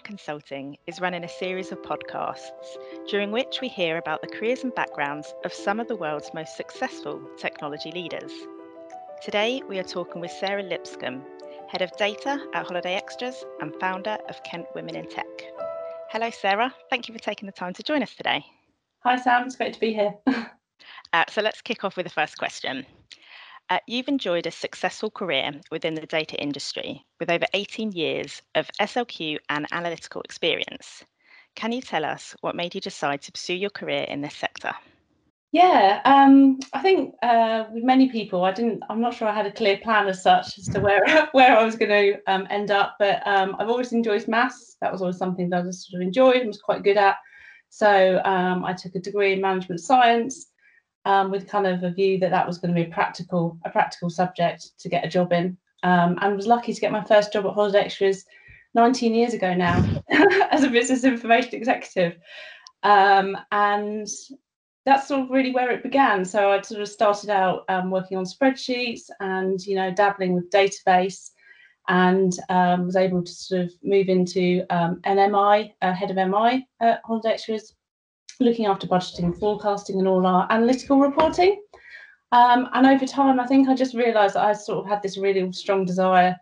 Consulting is running a series of podcasts during which we hear about the careers and backgrounds of some of the world's most successful technology leaders. Today, we are talking with Sarah Lipscombe, Head of Data at Holiday Extras and founder of Kent Women in Tech. Hello, Sarah. Thank you for taking the time to join us today. Hi, Sam. It's great to be here. uh, so let's kick off with the first question. Uh, you've enjoyed a successful career within the data industry with over 18 years of SLQ and analytical experience. Can you tell us what made you decide to pursue your career in this sector? Yeah, um, I think uh, with many people, I didn't. I'm not sure I had a clear plan as such as to where where I was going to um, end up. But um, I've always enjoyed maths. That was always something that I just sort of enjoyed and was quite good at. So um, I took a degree in management science um, with kind of a view that that was going to be a practical a practical subject to get a job in, um, and was lucky to get my first job at Holiday Extras 19 years ago now as a business information executive, um, and that's sort of really where it began. So I sort of started out um, working on spreadsheets and you know dabbling with database. And um, was able to sort of move into um, an MI, uh, head of MI at Holiday Extras looking after budgeting, forecasting, and all our analytical reporting. Um, and over time, I think I just realised that I sort of had this really strong desire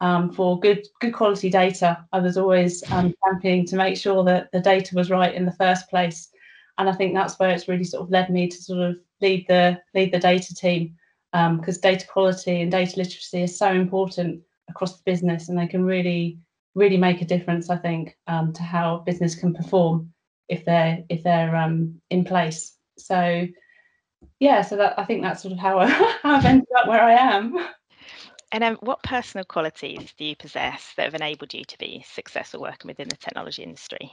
um, for good good quality data. I was always um, championing to make sure that the data was right in the first place, and I think that's where it's really sort of led me to sort of lead the lead the data team because um, data quality and data literacy is so important across the business, and they can really really make a difference. I think um, to how business can perform if they're if they're um, in place. So yeah, so that I think that's sort of how, I, how I've ended up where I am. And um, what personal qualities do you possess that have enabled you to be successful working within the technology industry?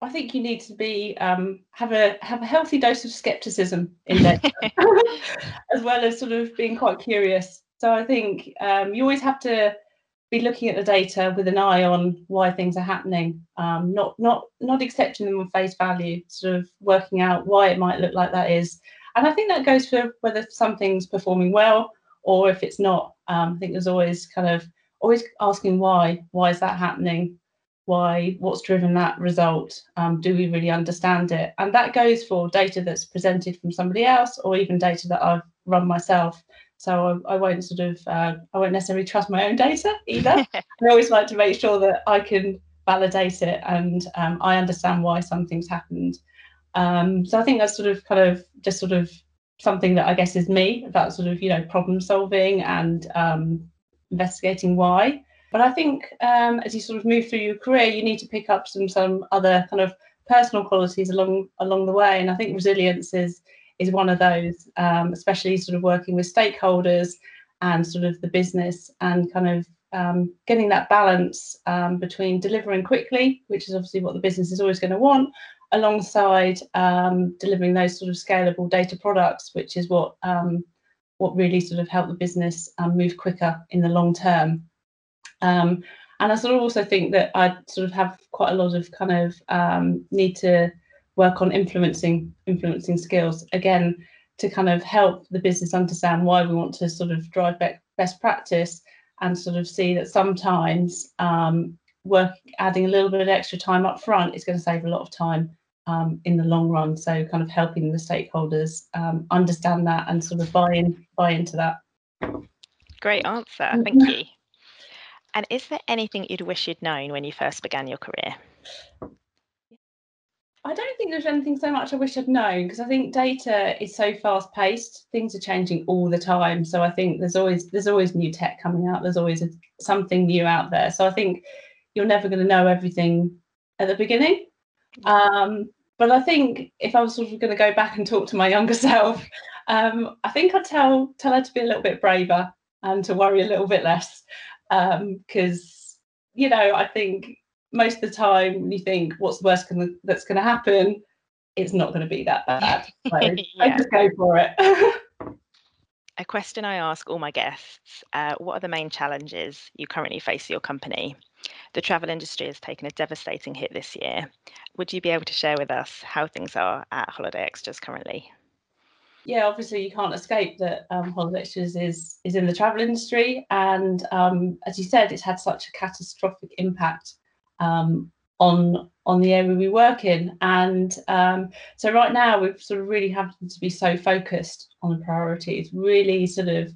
I think you need to be um, have a have a healthy dose of skepticism in data, as well as sort of being quite curious. So I think um, you always have to be looking at the data with an eye on why things are happening, um, not not not accepting them on face value, sort of working out why it might look like that is. And I think that goes for whether something's performing well or if it's not. Um, I think there's always kind of always asking why. Why is that happening? Why? What's driven that result? Um, do we really understand it? And that goes for data that's presented from somebody else or even data that I've run myself. So I, I won't sort of uh, I won't necessarily trust my own data either. I always like to make sure that I can validate it and um, I understand why something's happened. Um, so I think that's sort of kind of just sort of something that I guess is me about sort of you know problem solving and um, investigating why. But I think um, as you sort of move through your career, you need to pick up some some other kind of personal qualities along along the way. And I think resilience is is one of those, um, especially sort of working with stakeholders and sort of the business and kind of um, getting that balance um, between delivering quickly, which is obviously what the business is always going to want, alongside um, delivering those sort of scalable data products, which is what um, what really sort of help the business um, move quicker in the long term. and I sort of also think that I sort of have quite a lot of kind of need to work on influencing influencing skills again to kind of help the business understand why we want to sort of drive back best practice and sort of see that sometimes um, work adding a little bit of extra time up front is going to save a lot of time um, in the long run. So kind of helping the stakeholders um, understand that and sort of buy in buy into that. Great answer. Thank you. And is there anything you'd wish you'd known when you first began your career I don't think there's anything so much I wish I'd known because I think data is so fast paced. Things are changing all the time. So I think there's always there's always new tech coming out. There's always a, something new out there. So I think you're never going to know everything at the beginning. Um, but I think if I was sort of going to go back and talk to my younger self, um, I think I'd tell tell her to be a little bit braver and to worry a little bit less because um, you know I think most of the time when you think what's the worst gonna, that's going to happen? It's not going to be that bad. So yeah. just go for it. A question i ask all my guests uh, what are the main challenges you currently face your company? The travel industry has taken a devastating hit this year. Would you be able to share with us how things are at Holiday Extras currently? Yeah, obviously you can't escape that um, Holiday Extras is is in the travel industry, and um, as you said, it's had such a catastrophic impact um, on on the area we work in. And um, so right now we've sort of really having to be so focused on the priorities, really sort of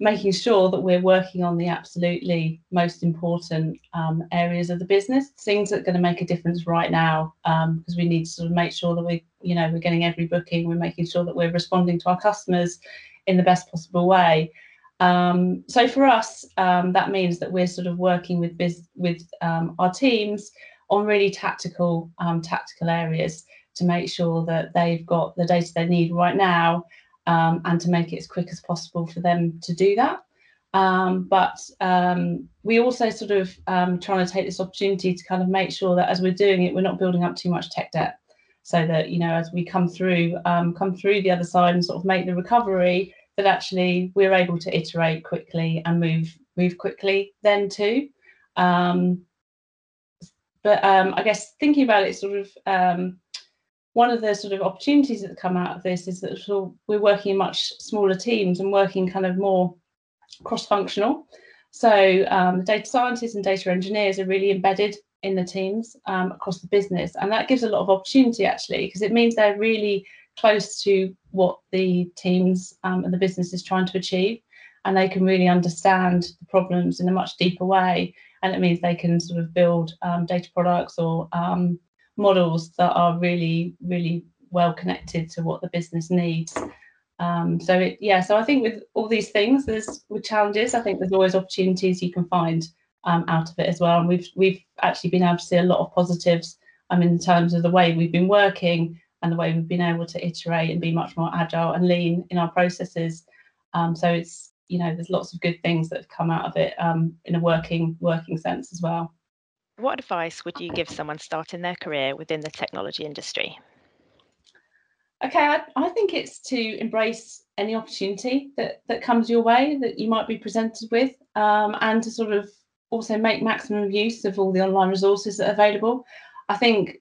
making sure that we're working on the absolutely most important um, areas of the business, things that are going to make a difference right now, because um, we need to sort of make sure that we, you know, we're getting every booking, we're making sure that we're responding to our customers in the best possible way. Um, so for us, um, that means that we're sort of working with biz- with um, our teams on really tactical um, tactical areas to make sure that they've got the data they need right now um, and to make it as quick as possible for them to do that. Um, but we also sort of trying to take this opportunity to kind of make sure that as we're doing it, we're not building up too much tech debt, so that you know as we come through, come through the other side and sort of make the recovery, that actually we're able to iterate quickly and move move quickly then too. Um, but I guess thinking about it, sort of one of the sort of opportunities that come out of this is that sort of we're working in much smaller teams and working kind of more cross-functional. So um, data scientists and data engineers are really embedded in the teams um, across the business, and that gives a lot of opportunity actually because it means they're really close to what the teams um, and the business is trying to achieve, and they can really understand the problems in a much deeper way. And it means they can sort of build um, data products or um, models that are really, really well connected to what the business needs. Um, so it, yeah, so I think with all these things, there's with challenges, I think there's always opportunities you can find um, out of it as well. And we've we've actually been able to see a lot of positives um, in terms of the way we've been working and the way we've been able to iterate and be much more agile and lean in our processes. Um, so it's you know there's lots of good things that have come out of it um, in a working working sense as well. What advice would you give someone starting their career within the technology industry? Okay, I, I, think it's to embrace any opportunity that, that comes your way that you might be presented with um, and to sort of also make maximum use of all the online resources that are available. I think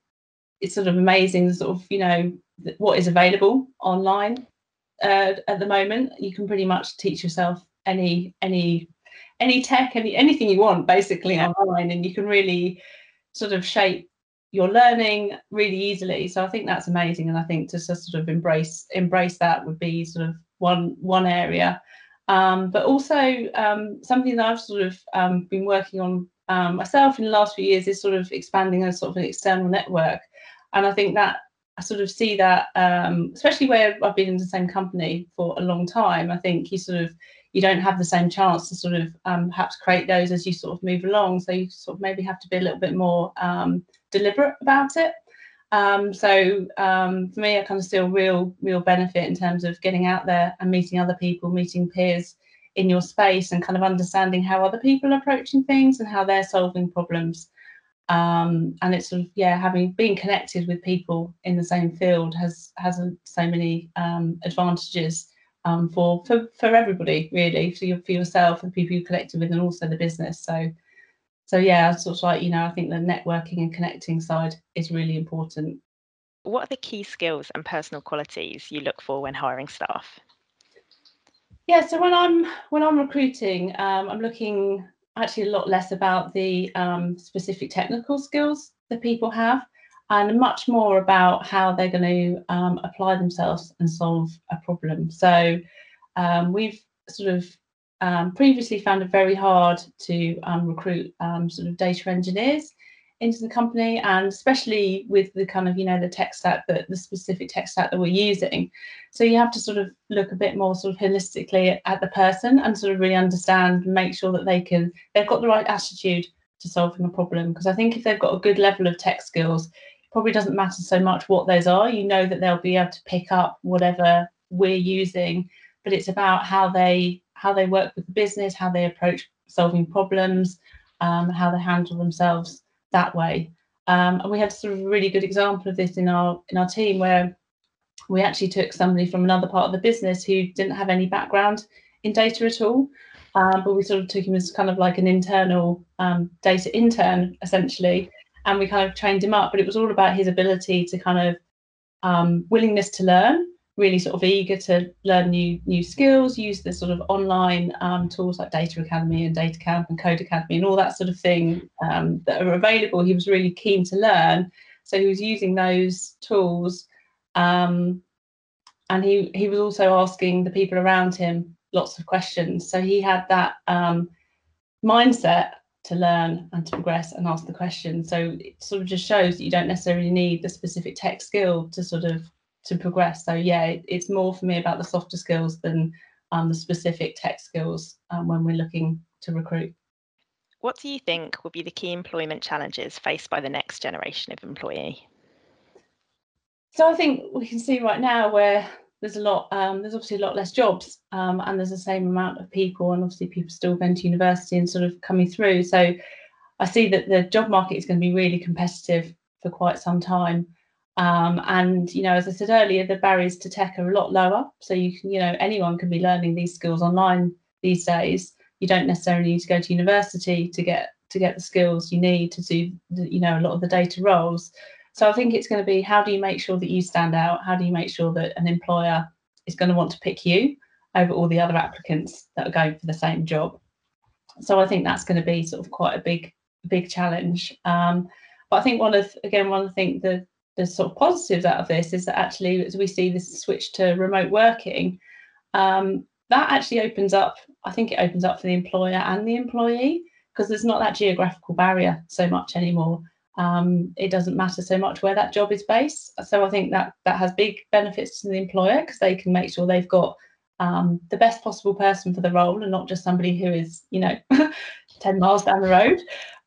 it's sort of amazing, sort of, you know, what is available online uh, at the moment. You can pretty much teach yourself any any any tech, any anything you want basically yeah. online, and you can really sort of shape your learning really easily. So I think that's amazing, and I think to sort of embrace embrace that would be sort of one one area. Um, but also um, something that I've sort of um, been working on um, myself in the last few years is sort of expanding a sort of an external network, and I think that I sort of see that, um, especially where I've been in the same company for a long time. I think you sort of you don't have the same chance to sort of um, perhaps create those as you sort of move along. So you sort of maybe have to be a little bit more um, deliberate about it. Um, so um, for me, I kind of see a real, real benefit in terms of getting out there and meeting other people, meeting peers in your space, and kind of understanding how other people are approaching things and how they're solving problems. Um, and it's sort of yeah, having been connected with people in the same field has has so many um, advantages um, for, for for everybody really for your, for yourself and people you connected with and also the business. So so yeah sort of like you know i think the networking and connecting side is really important. What are the key skills and personal qualities you look for when hiring staff? Yeah so when i'm when i'm recruiting um, i'm looking actually a lot less about the um, specific technical skills that people have and much more about how they're going to um, apply themselves and solve a problem. So um, we've sort of um, previously found it very hard to um, recruit um, sort of data engineers into the company, and especially with the kind of you know the tech stack that the specific tech stack that we're using. So you have to sort of look a bit more sort of holistically at the person and sort of really understand, make sure that they can they've got the right attitude to solving a problem. Because I think if they've got a good level of tech skills, probably doesn't matter so much what those are. You know that they'll be able to pick up whatever we're using, but it's about how they how they work with the business, how they approach solving problems, um, how they handle themselves that way. Um, and we had sort of a really good example of this in our in our team where we actually took somebody from another part of the business who didn't have any background in data at all. Um, but we sort of took him as kind of like an internal um, data intern, essentially, and we kind of trained him up. But it was all about his ability to kind of um, willingness to learn really sort of eager to learn new new skills, use the sort of online um, tools like Data Academy and DataCamp and Codecademy and all that sort of thing um, that are available. He was really keen to learn, so he was using those tools, um, and he he was also asking the people around him lots of questions. So he had that um, mindset to learn and to progress and ask the question. So it sort of just shows that you don't necessarily need the specific tech skill to sort of to progress. So yeah, it, it's more for me about the softer skills than um, the specific tech skills um, when we're looking to recruit. What do you think will be the key employment challenges faced by the next generation of employee? So I think we can see right now where there's a lot, um, there's obviously a lot less jobs, um, and there's the same amount of people, and obviously people still going to university and sort of coming through. So I see that the job market is going to be really competitive for quite some time. Um, and you know, as I said earlier, the barriers to tech are a lot lower. So you can, you know, anyone can be learning these skills online these days. You don't necessarily need to go to university to get to get the skills you need to do, you know, a lot of the data roles. So I think it's going to be how do you make sure that you stand out? How do you make sure that an employer is going to want to pick you over all the other applicants that are going for the same job? So I think that's going to be sort of quite a big, big challenge. Um, but I think one of again one of the things the the sort of positives out of this is that actually as we see this switch to remote working, um, that actually opens up. I think it opens up for the employer and the employee because there's not that geographical barrier so much anymore um, it doesn't matter so much where that job is based. So I think that that has big benefits to the employer because they can make sure they've got um, the best possible person for the role and not just somebody who is, you know, 10 miles down the road.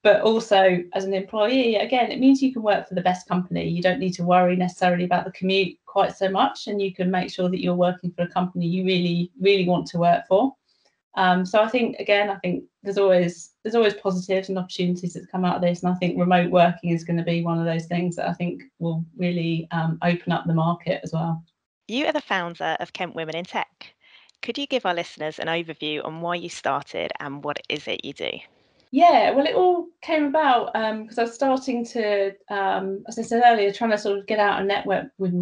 But also, as an employee, again, it means you can work for the best company. You don't need to worry necessarily about the commute quite so much, and you can make sure that you're working for a company you really, really want to work for. Um, so I think again, I think there's always there's always positives and opportunities that come out of this, and I think remote working is going to be one of those things that I think will really um, open up the market as well. You are the founder of Kent Women in Tech. Could you give our listeners an overview on why you started and what is it you do? Yeah, well, it all came about because um, I was starting to, um, as I said earlier, trying to sort of get out and network with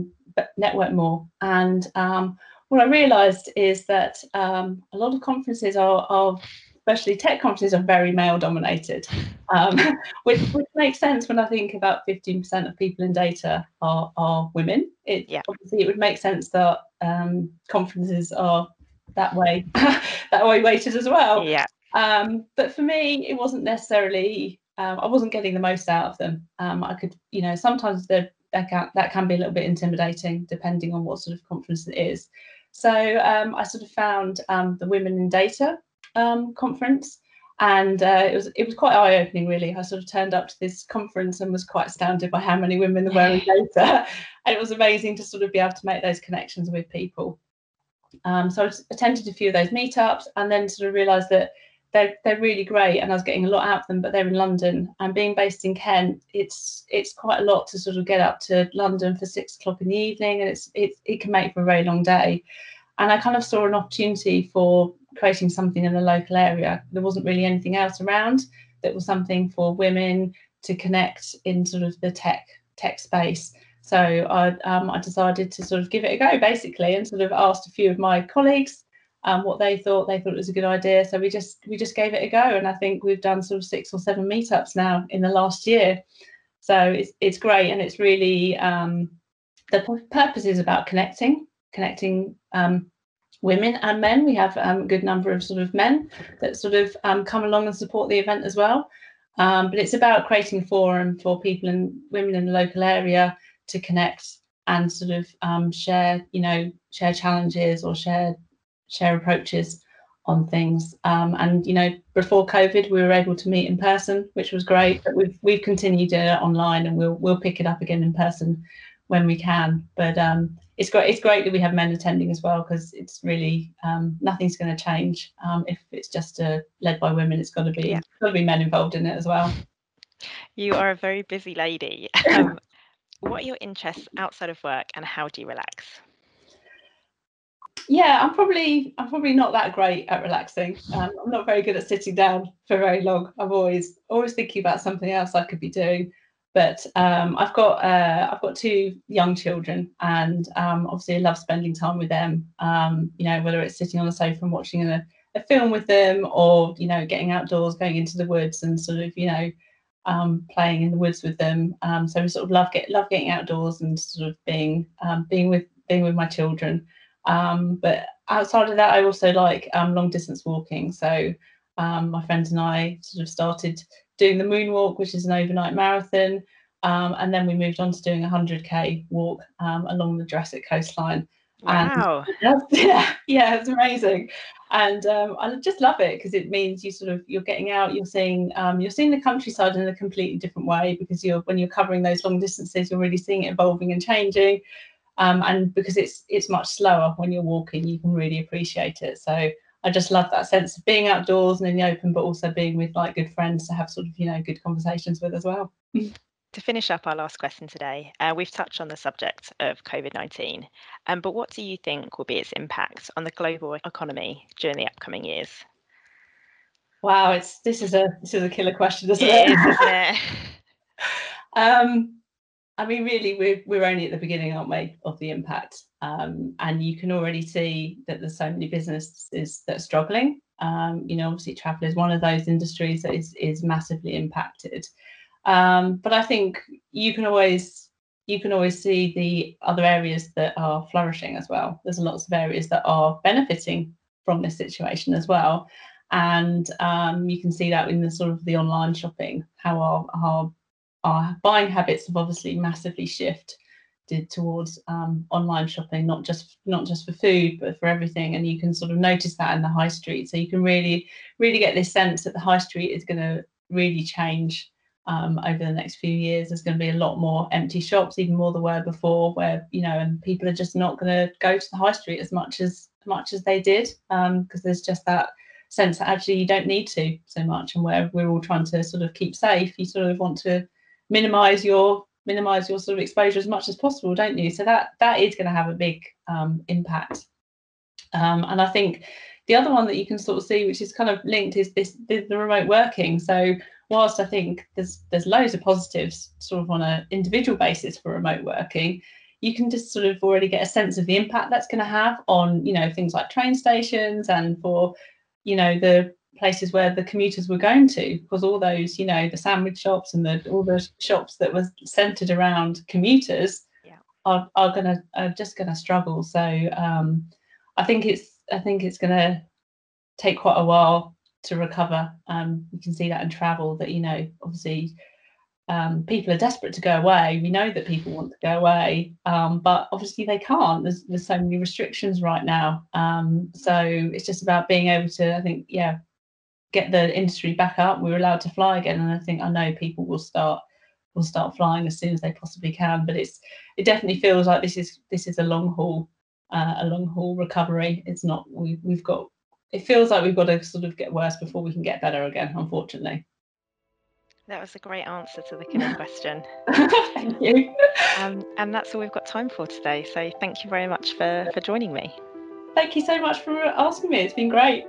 network more, and um, what I realised is that um, a lot of conferences are, are, especially tech conferences, are very male dominated, um, which, which makes sense when I think about 15% of people in data are, are women. It, yeah. Obviously, it would make sense that um, conferences are that way, that way weighted as well. Yeah. Um, but for me, it wasn't necessarily. Um, I wasn't getting the most out of them. Um, I could, you know, sometimes the that can, that can be a little bit intimidating depending on what sort of conference it is. So um, I sort of found um, the Women in Data um, conference, and uh, it was it was quite eye opening. Really, I sort of turned up to this conference and was quite astounded by how many women there were in data, and it was amazing to sort of be able to make those connections with people. Um, so I attended a few of those meetups, and then sort of realised that they're they're really great, and I was getting a lot out of them. But they're in London, and being based in Kent, it's it's quite a lot to sort of get up to London for six o'clock in the evening, and it's it it can make for a very long day. And I kind of saw an opportunity for creating something in the local area. There wasn't really anything else around that was something for women to connect in sort of the tech tech space. So I um, I decided to sort of give it a go basically, and sort of asked a few of my colleagues um, what they thought. They thought it was a good idea, so we just we just gave it a go, and I think we've done sort of six or seven meetups now in the last year. So it's it's great, and it's really um, the purpose is about connecting, connecting um, women and men. We have um, a good number of sort of men that sort of um, come along and support the event as well. Um, but it's about creating a forum for people and women in the local area to connect and sort of share, you know, share challenges or share share approaches on things. Um, and you know, before COVID, we were able to meet in person, which was great. But we've we've continued it online, and we'll we'll pick it up again in person when we can. But um, it's great. It's great that we have men attending as well because it's really um, nothing's going to change um, if it's just uh, led by women. It's got to be yeah. got to be men involved in it as well. You are a very busy lady. Um, what are your interests outside of work, and how do you relax? Yeah, I'm probably I'm probably not that great at relaxing. Um, I'm not very good at sitting down for very long. I'm always always thinking about something else I could be doing. but um, I've got uh, I've got two young children, and um, obviously I love spending time with them. Um, you know, whether it's sitting on the sofa and watching a, a, film with them, or you know, getting outdoors, going into the woods, and sort of you know, um, playing in the woods with them. Um, so we sort of love get love getting outdoors and sort of being um, being with being with my children. But outside of that, I also like long distance walking. So my friends and I sort of started doing the moonwalk, which is an overnight marathon. Um, and then we moved on to doing a 100k walk um, along the Jurassic coastline. Wow. And, yeah, yeah, it's amazing. And um, I just love it because it means you sort of you're getting out, you're seeing um, you're seeing the countryside in a completely different way because you're when you're covering those long distances, you're really seeing it evolving and changing. Um, and because it's it's much slower when you're walking, you can really appreciate it. So I just love that sense of being outdoors and in the open, but also being with like good friends to have sort of, you know, good conversations with as well. to finish up our last question today, uh, we've touched on the subject of COVID 19, um, but what do you think will be its impact on the global economy during the upcoming years? Wow, it's this is a this is a killer question, isn't it? it, is, isn't it? um, I mean, really, we're we're only at the beginning, aren't we, of the impact? Um, and you can already see that there's so many businesses that are struggling. Um, you know, obviously, travel is one of those industries that is is massively impacted. Um, but I think you can always you can always see the other areas that are flourishing as well. There's lots of areas that are benefiting from this situation as well, and um, you can see that in the sort of the online shopping, how our, our our buying habits have obviously massively shifted towards um, online shopping, not just not just for food, but for everything. And you can sort of notice that in the high street. So you can really, really get this sense that the high street is going to really change um, over the next few years. There's going to be a lot more empty shops, even more than were before, where you know, and people are just not going to go to the high street as much as much as they did, because um, there's just that sense that actually you don't need to so much, and where we're all trying to sort of keep safe, you sort of want to minimize your minimize your sort of exposure as much as possible, don't you? So that that is going to have a big um, impact. Um, and I think the other one that you can sort of see, which is kind of linked, is this the, the remote working. So whilst I think there's there's loads of positives sort of on an individual basis for remote working, you can just sort of already get a sense of the impact that's going to have on you know things like train stations and for you know the places where the commuters were going to because all those you know the sandwich shops and the all the shops that were centered around commuters yeah. are, are gonna are just gonna struggle so um, i think it's i think it's gonna take quite a while to recover um, you can see that in travel that you know obviously um, people are desperate to go away. We know that people want to go away, um, but obviously they can't. There's, there's so many restrictions right now. Um, so it's just about being able to, I think, yeah, get the industry back up. We are allowed to fly again, and I think I know people will start will start flying as soon as they possibly can. But it's it definitely feels like this is this is a long haul uh, a long haul recovery. It's not we we've got it feels like we've got to sort of get worse before we can get better again. Unfortunately. That was a great answer to the killer question. thank you. Um, and that's all we've got time for today. So thank you very much for, for joining me. Thank you so much for asking me. It's been great.